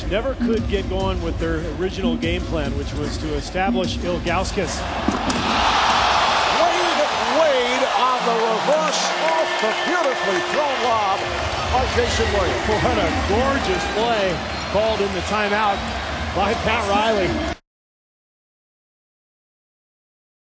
Islanders never could get going with their original game plan, which was to establish Ilgauskas. Wade Wade on the reverse off the beautifully thrown lob by Jason Williams. What a gorgeous play called in the timeout by Pat Riley.